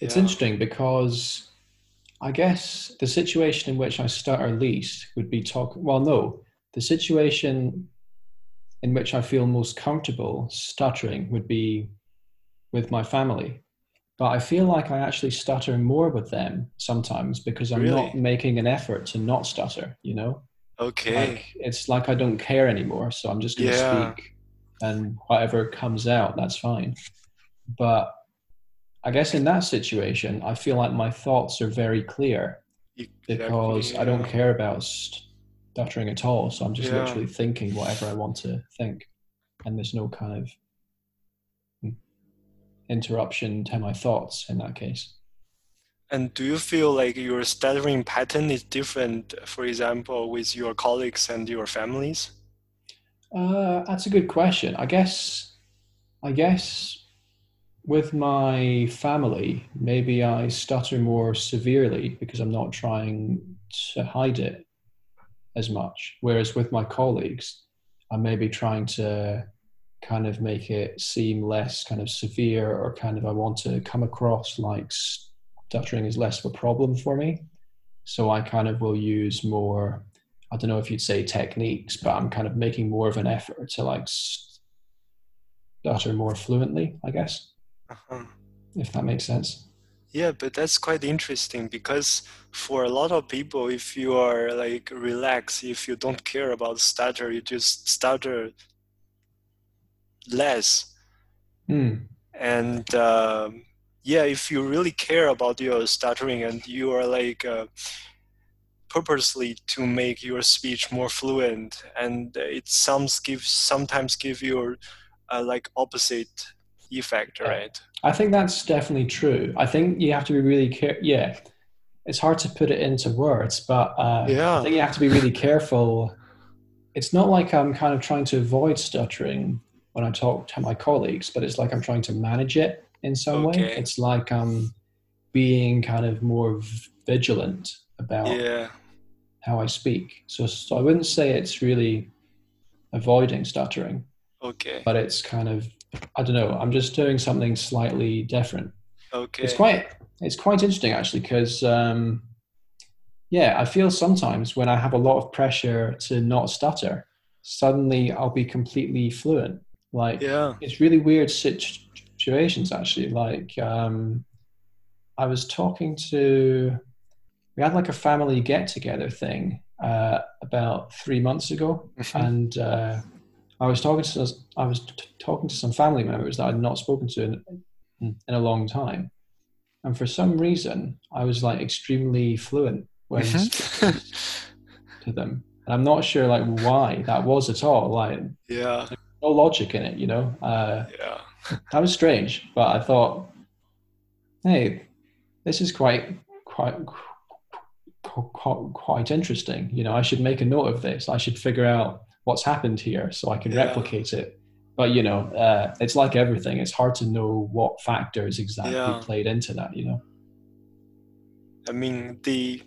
Speaker 2: It's yeah. interesting because I guess the situation in which I stutter least would be talk. Well, no, the situation in which I feel most comfortable stuttering would be with my family. But I feel like I actually stutter more with them sometimes because I'm really? not making an effort to not stutter, you know?
Speaker 1: Okay.
Speaker 2: Like, it's like I don't care anymore. So I'm just going to yeah. speak and whatever comes out, that's fine. But I guess in that situation, I feel like my thoughts are very clear because yeah. I don't care about stuttering at all. So I'm just yeah. literally thinking whatever I want to think, and there's no kind of hmm, interruption to my thoughts in that case.
Speaker 1: And do you feel like your stuttering pattern is different, for example, with your colleagues and your families?
Speaker 2: Uh, that's a good question. I guess, I guess with my family, maybe I stutter more severely because I'm not trying to hide it as much. Whereas with my colleagues, I may be trying to kind of make it seem less kind of severe or kind of I want to come across like stuttering is less of a problem for me. So I kind of will use more, I don't know if you'd say techniques, but I'm kind of making more of an effort to like stutter more fluently, I guess. Uh-huh. If that makes sense.
Speaker 1: Yeah, but that's quite interesting because for a lot of people, if you are like relaxed, if you don't care about stutter, you just stutter less.
Speaker 2: Mm.
Speaker 1: And uh, yeah, if you really care about your stuttering and you are like uh, purposely to make your speech more fluent, and it some give sometimes give you uh, like opposite effect, right?
Speaker 2: I think that's definitely true. I think you have to be really careful. Yeah, it's hard to put it into words, but uh, yeah. I think you have to be really careful. It's not like I'm kind of trying to avoid stuttering when I talk to my colleagues, but it's like I'm trying to manage it in some okay. way. It's like I'm being kind of more vigilant about
Speaker 1: yeah.
Speaker 2: how I speak. So, so I wouldn't say it's really avoiding stuttering.
Speaker 1: Okay.
Speaker 2: But it's kind of I don't know. I'm just doing something slightly different.
Speaker 1: Okay.
Speaker 2: It's quite it's quite interesting actually because um, yeah, I feel sometimes when I have a lot of pressure to not stutter, suddenly I'll be completely fluent. Like
Speaker 1: yeah.
Speaker 2: it's really weird situations actually. Like um, I was talking to we had like a family get together thing uh, about three months ago, mm-hmm. and uh, I was talking to I was t- talking to some family members that I'd not spoken to in, in a long time, and for some reason I was like extremely fluent when mm-hmm. *laughs* to them, and I'm not sure like why that was at all. Like,
Speaker 1: yeah,
Speaker 2: no logic in it, you know. Uh,
Speaker 1: yeah,
Speaker 2: that was strange, but I thought, hey, this is quite quite quite, quite interesting. You know, I should make a note of this. I should figure out what's happened here so I can yeah. replicate it. But you know, uh, it's like everything. It's hard to know what factors exactly yeah. played into that. You know.
Speaker 1: I mean, the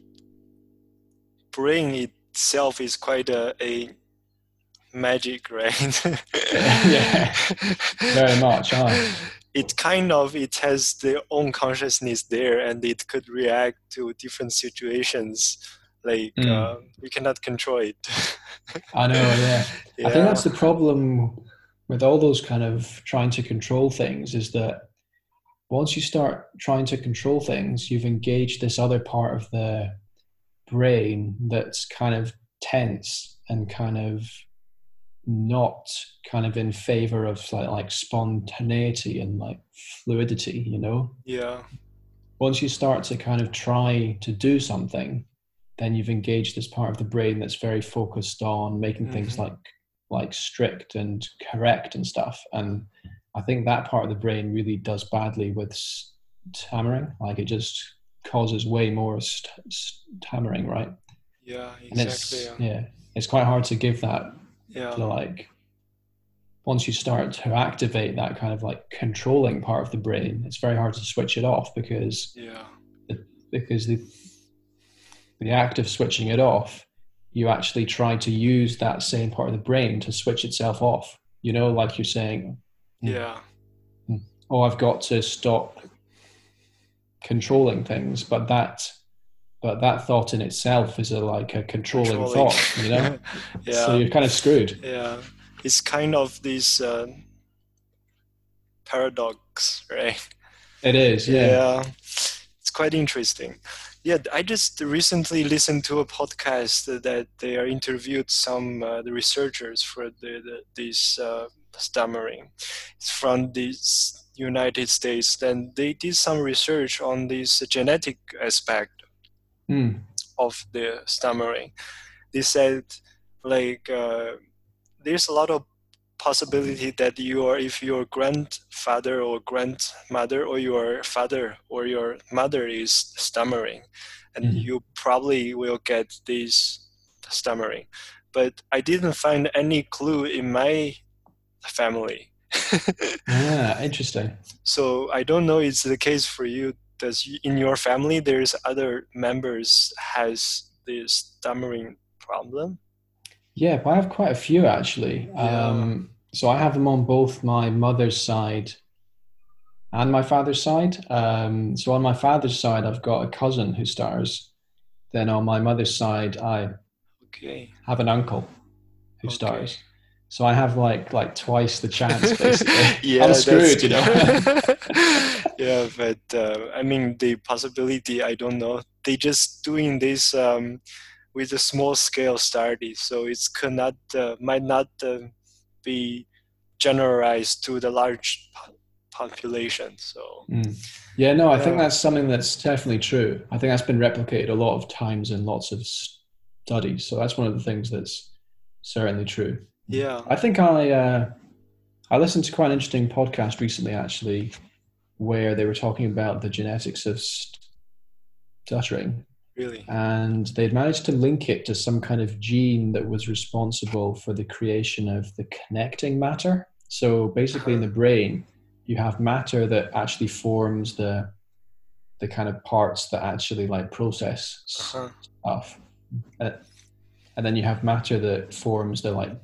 Speaker 1: brain itself is quite a, a magic, right? *laughs*
Speaker 2: yeah, very much. Huh? *laughs*
Speaker 1: It kind of it has their own consciousness there, and it could react to different situations like mm. uh, we cannot control it *laughs*
Speaker 2: i know yeah. yeah. i think that's the problem with all those kind of trying to control things is that once you start trying to control things you've engaged this other part of the brain that's kind of tense and kind of not kind of in favor of like, like spontaneity and like fluidity you know
Speaker 1: yeah
Speaker 2: once you start to kind of try to do something then you've engaged this part of the brain that's very focused on making mm-hmm. things like like strict and correct and stuff. And i think that part of the brain really does badly with stammering. Like it just causes way more st- stammering right?
Speaker 1: Yeah exactly
Speaker 2: and it's, yeah. yeah it's quite hard to give that
Speaker 1: yeah.
Speaker 2: to like once you start to activate that kind of like controlling part of the brain it's very hard to switch it off because
Speaker 1: yeah.
Speaker 2: because the the act of switching it off, you actually try to use that same part of the brain to switch itself off. You know, like you're saying,
Speaker 1: hmm, yeah.
Speaker 2: Hmm, oh, I've got to stop controlling things, but that but that thought in itself is a like a controlling, controlling. thought, you know. *laughs* yeah. So you're kind of screwed.
Speaker 1: Yeah, it's kind of this uh, paradox, right?
Speaker 2: It is. Yeah.
Speaker 1: Yeah, it's quite interesting. Yeah, I just recently listened to a podcast that they are interviewed some uh, the researchers for the, the this uh, stammering. It's from the United States. Then they did some research on this genetic aspect
Speaker 2: mm.
Speaker 1: of the stammering. They said like uh, there's a lot of possibility that you are if your grandfather or grandmother or your father or your mother is stammering and mm-hmm. you probably will get this stammering but i didn't find any clue in my family
Speaker 2: yeah *laughs* interesting
Speaker 1: so i don't know it's the case for you does in your family there's other members has this stammering problem
Speaker 2: yeah, but I have quite a few actually. Yeah. Um, so I have them on both my mother's side and my father's side. Um, so on my father's side, I've got a cousin who stars. Then on my mother's side, I
Speaker 1: okay.
Speaker 2: have an uncle who okay. stars. So I have like like twice the chance *laughs* basically. *laughs*
Speaker 1: yeah,
Speaker 2: I'm screwed, you know. *laughs*
Speaker 1: yeah, but uh, I mean the possibility I don't know. They just doing this um, with a small scale study, so it's cannot uh, might not uh, be generalized to the large population. So,
Speaker 2: mm. yeah, no, I think that's something that's definitely true. I think that's been replicated a lot of times in lots of studies. So that's one of the things that's certainly true.
Speaker 1: Yeah,
Speaker 2: I think I uh, I listened to quite an interesting podcast recently, actually, where they were talking about the genetics of stuttering,
Speaker 1: Really?
Speaker 2: And they'd managed to link it to some kind of gene that was responsible for the creation of the connecting matter. So basically, in the brain, you have matter that actually forms the the kind of parts that actually like process uh-huh. stuff, uh, and then you have matter that forms the like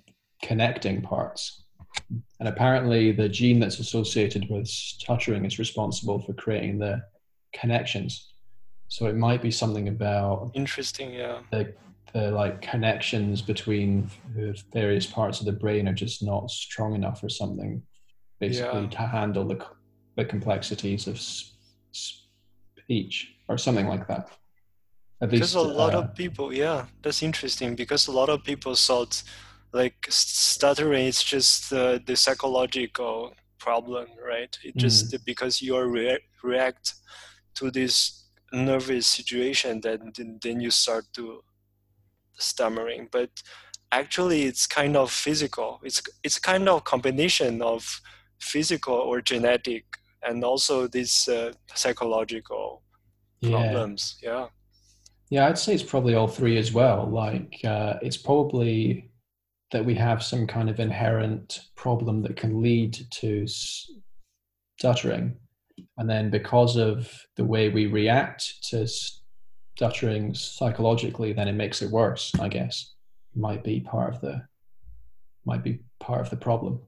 Speaker 2: connecting parts. And apparently, the gene that's associated with stuttering is responsible for creating the connections. So it might be something about
Speaker 1: interesting, yeah.
Speaker 2: The, the like connections between various parts of the brain are just not strong enough or something, basically yeah. to handle the the complexities of speech or something like that.
Speaker 1: At because least, a lot uh, of people, yeah, that's interesting. Because a lot of people thought like stuttering is just uh, the psychological problem, right? It just mm. because you re- react to this nervous situation that then, then you start to stammering. But actually it's kind of physical. It's it's kind of combination of physical or genetic and also these uh, psychological problems. Yeah. yeah
Speaker 2: yeah i'd say it's probably all three as well. Like uh, it's probably that we have some kind of inherent problem that can lead to stuttering and then because of the way we react to stuttering psychologically, then it makes it worse, I guess. Might be part of the might be part of the problem.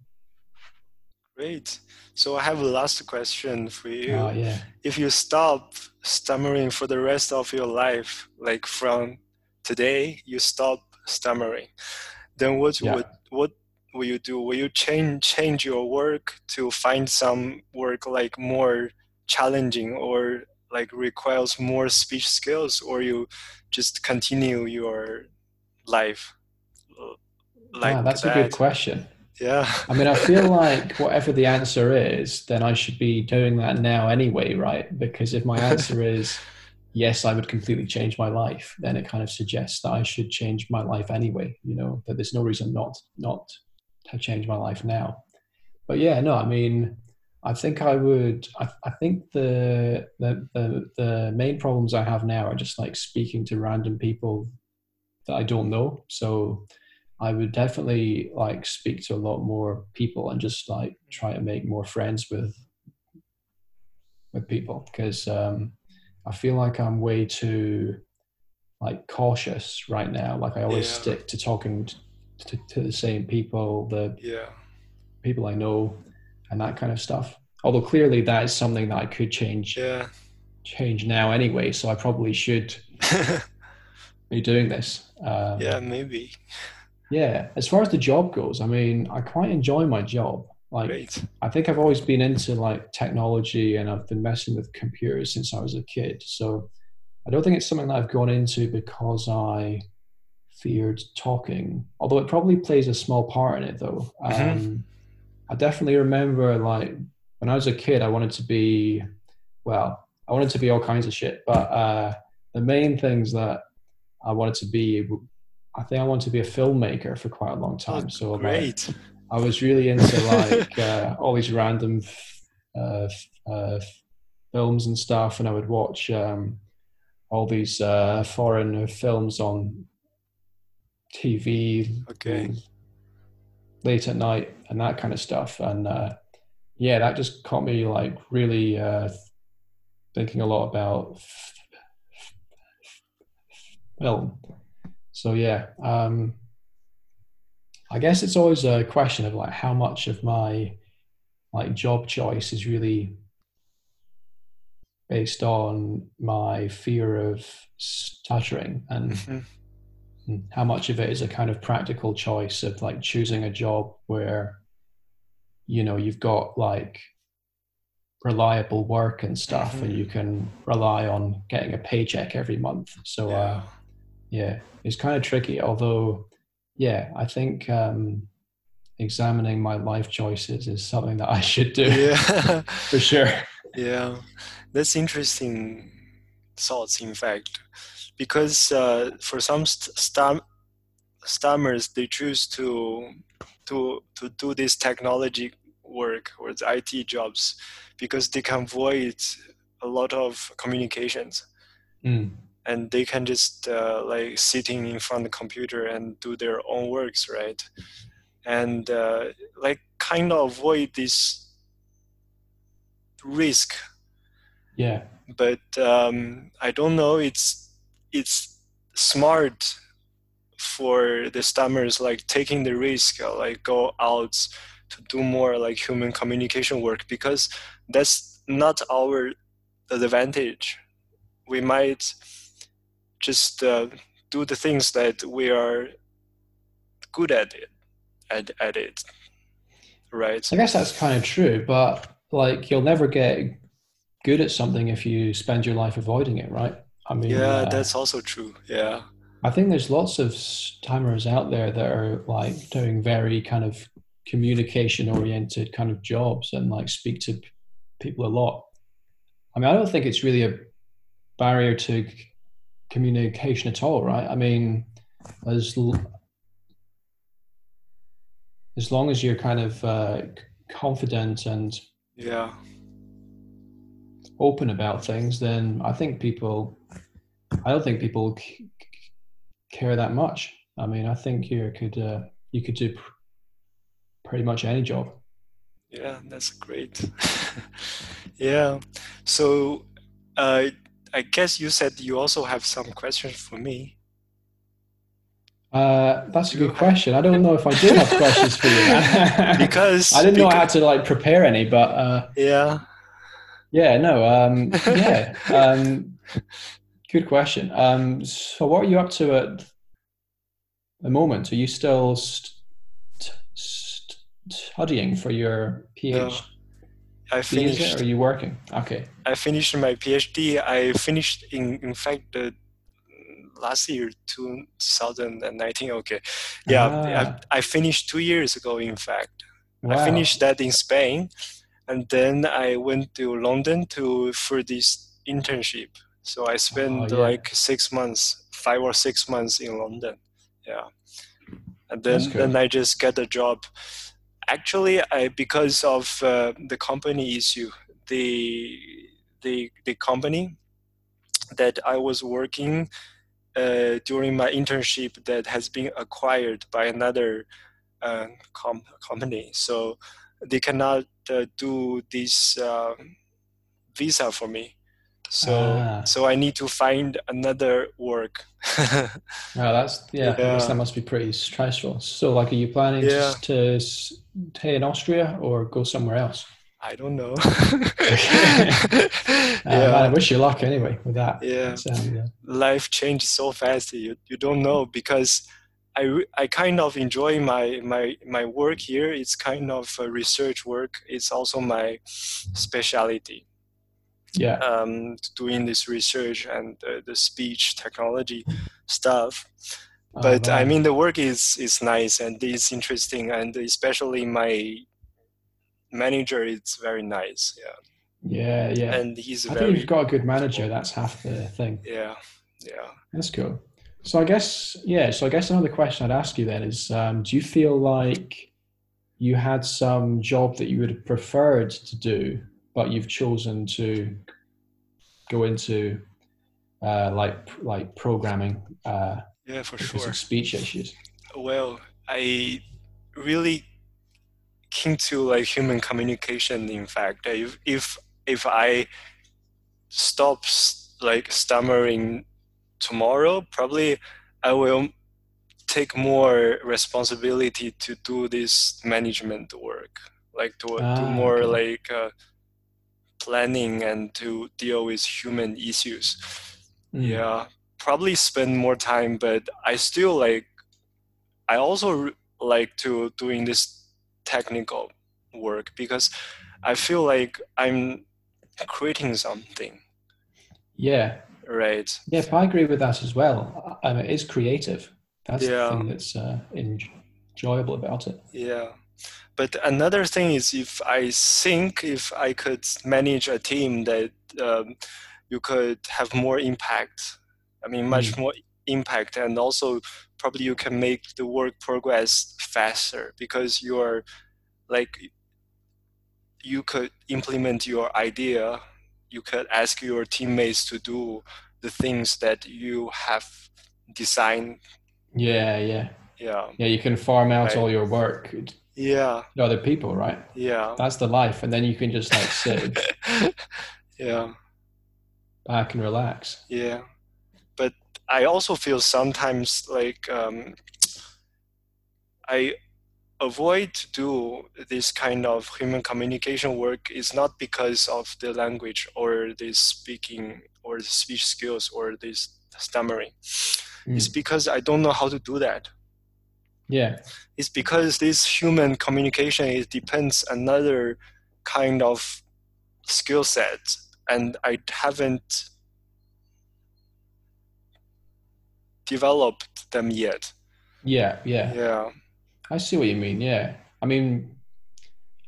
Speaker 1: Great. So I have a last question for you.
Speaker 2: Uh, yeah.
Speaker 1: If you stop stammering for the rest of your life, like from today you stop stammering, then what yeah. would what will you do? Will you change change your work to find some work like more challenging or like requires more speech skills, or you just continue your life?
Speaker 2: Uh, like yeah, that's that? a good question.
Speaker 1: Yeah.
Speaker 2: I mean, I feel *laughs* like whatever the answer is, then I should be doing that now anyway, right? Because if my answer *laughs* is yes, I would completely change my life, then it kind of suggests that I should change my life anyway. You know, that there's no reason not not have changed my life now. But yeah, no, I mean, I think I would. I, I think the, the the the main problems I have now are just like speaking to random people that I don't know. So I would definitely like speak to a lot more people and just like try to make more friends with with people because um, I feel like I'm way too like cautious right now. Like I always yeah. stick to talking to, to the same people, the
Speaker 1: yeah.
Speaker 2: people I know, and that kind of stuff. Although clearly that is something that I could change.
Speaker 1: Yeah.
Speaker 2: Change now anyway, so I probably should *laughs* be doing this.
Speaker 1: Um, yeah, maybe.
Speaker 2: Yeah, as far as the job goes, I mean, I quite enjoy my job. Like,
Speaker 1: Great.
Speaker 2: I think I've always been into like technology, and I've been messing with computers since I was a kid. So, I don't think it's something that I've gone into because I feared talking, although it probably plays a small part in it though. Mm-hmm. Um, I definitely remember like when I was a kid, I wanted to be, well, I wanted to be all kinds of shit, but uh, the main things that I wanted to be, I think I wanted to be a filmmaker for quite a long time. Oh, so
Speaker 1: great.
Speaker 2: Like, I was really into like uh, all these random uh, uh, films and stuff, and I would watch um, all these uh, foreign films on TV,
Speaker 1: okay,
Speaker 2: late at night and that kind of stuff. And uh, yeah, that just caught me like really uh, thinking a lot about film. So yeah, um, I guess it's always a question of like how much of my like job choice is really based on my fear of stuttering and mm-hmm how much of it is a kind of practical choice of like choosing a job where you know you've got like reliable work and stuff mm-hmm. and you can rely on getting a paycheck every month. So uh, yeah. uh yeah it's kind of tricky. Although yeah i think um examining my life choices is something that i should do. Yeah. *laughs* For sure.
Speaker 1: Yeah. That's interesting thoughts in fact because uh, for some st- stammers they choose to to to do this technology work or the IT jobs because they can avoid a lot of communications.
Speaker 2: Mm.
Speaker 1: and they can just uh, like sitting in front of the computer and do their own works right and uh, like kind of avoid this risk
Speaker 2: yeah
Speaker 1: but um, i don't know it's it's smart for the stammers like taking the risk uh, like go out to do more like human communication work because that's not our advantage. We might just uh, do the things that we are good at it at, at it right?
Speaker 2: I guess that's kind of true but like you'll never get good at something if you spend your life avoiding it right
Speaker 1: i mean yeah uh, that's also true. Yeah.
Speaker 2: I think there's lots of timers out there that are like doing very kind of communication oriented kind of jobs and like speak to people a lot. I mean i don't think it's really a barrier to communication at all, right? I mean, as as long as you're kind of uh, confident and
Speaker 1: yeah
Speaker 2: open about things, then I think people. I don't think people c- care that much. I mean, I think you could uh, you could do pr- pretty much any job.
Speaker 1: Yeah, that's great. *laughs* yeah, so uh, I guess you said you also have some questions for me.
Speaker 2: Uh, that's a good question. I don't know if I do have *laughs* questions for you. *laughs*
Speaker 1: because
Speaker 2: I didn't
Speaker 1: know
Speaker 2: how to like prepare any, but uh,
Speaker 1: yeah,
Speaker 2: yeah, no, um, *laughs* yeah, um, good question. Um, so, what are you up to at the moment? Are you still st- st- studying for your PhD? No.
Speaker 1: I finished.
Speaker 2: Or are you working? Okay.
Speaker 1: I finished my PhD. I finished in in fact the last year 2019 okay yeah ah. I, I, finished two years ago in fact wow. i finished that in spain and then i went to london to for this internship. So i spent oh, yeah. like six months five or six months in london. Yeah. And then then i just get a job. Actually I, because of uh, the company issue the the the company that i was working uh, during my internship that has been acquired by another uh, com- company. So they cannot do this um, visa for me so ah. so i need to find another work *laughs*
Speaker 2: oh that's yeah, yeah. that must be pretty stressful so like are you planning yeah. to, stay in austria or go somewhere else
Speaker 1: i don't know *laughs*
Speaker 2: uh, yeah. i wish you luck anyway with that
Speaker 1: yeah, um, yeah. life changes so fast you, you don't know because I, I kind of enjoy my, my my work here. It's kind of research work. It's also my specialty.
Speaker 2: Yeah.
Speaker 1: Um, doing this research and uh, the speech technology stuff. Oh, but i mean the work is is nice and it's interesting and especially my manager is very nice yeah.
Speaker 2: Yeah yeah.
Speaker 1: And he's
Speaker 2: I
Speaker 1: very
Speaker 2: think you've got a good manager that's half the thing.
Speaker 1: Yeah yeah.
Speaker 2: That's cool so i guess yeah so i guess another question i'd ask you then is um, do you feel like you had some job that you would have preferred to do but you've chosen to go into uh, like like programming. Uh,
Speaker 1: yeah, for sure.
Speaker 2: speech issues.
Speaker 1: Well, I really keen to like human communication. In fact, if if if I stop like stammering tomorrow, probably I will take more responsibility to do this management work, like to ah, do more okay. like. Uh, planning and to deal with human issues. Mm. Yeah, probably spend more time, but I still like. I also like to doing this technical work because I feel like I'm creating something.
Speaker 2: Yeah.
Speaker 1: Right.
Speaker 2: Yeah, I agree with that as well. I mean, it's creative. That's yeah. the thing that's uh, enjoyable about it.
Speaker 1: Yeah. But another thing is if I think if I could manage a team that um, you could have more impact. I mean, much mm. more impact, and also probably you can make the work progress faster because you're like you could implement your idea. You could ask your teammates to do the things that you have designed.
Speaker 2: Yeah, yeah.
Speaker 1: Yeah.
Speaker 2: Yeah, you can farm out right. all your work.
Speaker 1: Yeah.
Speaker 2: To other people, right?
Speaker 1: Yeah.
Speaker 2: That's the life. And then you can just like sit. *laughs*
Speaker 1: yeah.
Speaker 2: Back and relax.
Speaker 1: Yeah. But I also feel sometimes like um, I avoid to do this kind of human communication work is not because of the language or the speaking or the speech skills or this stammering. Mm. It's because I don't know how to do that.
Speaker 2: Yeah.
Speaker 1: It's because this human communication it depends another kind of skill set and I haven't developed them yet.
Speaker 2: Yeah, yeah.
Speaker 1: Yeah.
Speaker 2: I see what you mean. Yeah. I mean,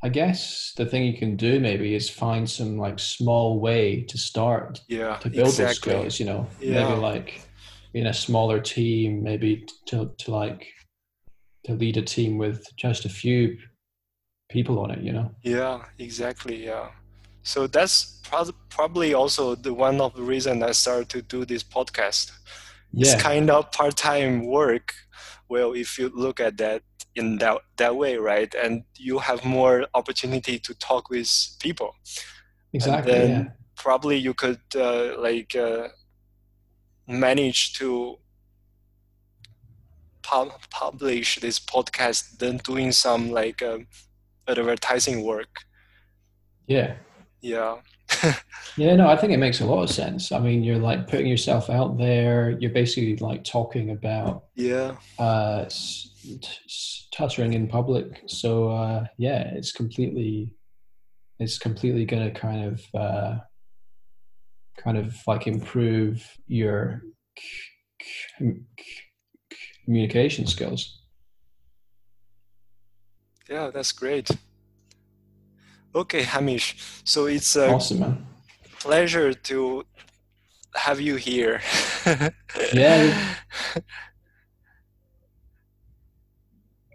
Speaker 2: I guess the thing you can do maybe is find some like small way to start
Speaker 1: yeah,
Speaker 2: to build
Speaker 1: exactly.
Speaker 2: those skills, you know,
Speaker 1: yeah.
Speaker 2: maybe like in a smaller team, maybe to, to like to lead a team with just a few people on it, you know?
Speaker 1: Yeah, exactly. Yeah. So that's pro- probably also the one of the reason I started to do this podcast. Yeah. It's kind of part-time work. Well, if you look at that in that that way, right? And you have more opportunity to talk with people.
Speaker 2: Exactly.
Speaker 1: And then
Speaker 2: yeah.
Speaker 1: probably you could uh, like uh, manage to pub- publish this podcast, then doing some like uh, advertising work.
Speaker 2: Yeah.
Speaker 1: Yeah. *laughs*
Speaker 2: yeah, no, I think it makes a lot of sense. I mean, you're like putting yourself out there. You're basically like talking about
Speaker 1: yeah,
Speaker 2: uh, stuttering in public. So uh, yeah, it's completely, it's completely going to kind of, uh, kind of like improve your communication skills.
Speaker 1: Yeah, that's great. Okay, Hamish. So it's a
Speaker 2: awesome, man.
Speaker 1: pleasure to have you here. *laughs*
Speaker 2: yeah.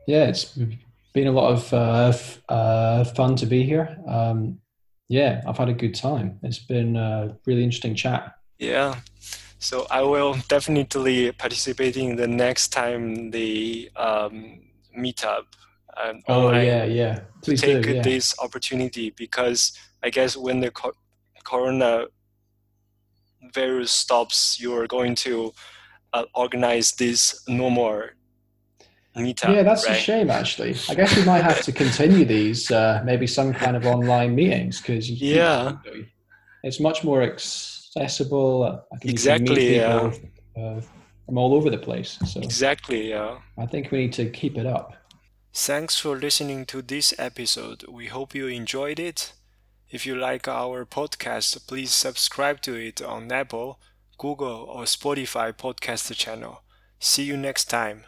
Speaker 2: Yeah, it's been a lot of uh, f- uh, fun to be here. Um, yeah, I've had a good time. It's been a really interesting chat.
Speaker 1: Yeah. So I will definitely participate in the next time the um, meetup.
Speaker 2: Um, oh yeah, yeah.
Speaker 1: Please take do, yeah. this opportunity because I guess when the co- corona virus stops, you are going to uh, organize this normal meetup.
Speaker 2: Yeah, that's
Speaker 1: right?
Speaker 2: a shame actually. I guess we might have to continue these, uh, maybe some kind of online meetings because
Speaker 1: yeah,
Speaker 2: it's much more. Ex- accessible.
Speaker 1: I can exactly. Yeah.
Speaker 2: Uh, from all over the place. So
Speaker 1: exactly. Yeah.
Speaker 2: I think we need to keep it up.
Speaker 1: Thanks for listening to this episode. We hope you enjoyed it. If you like our podcast, please subscribe to it on Apple, Google, or Spotify podcast channel. See you next time.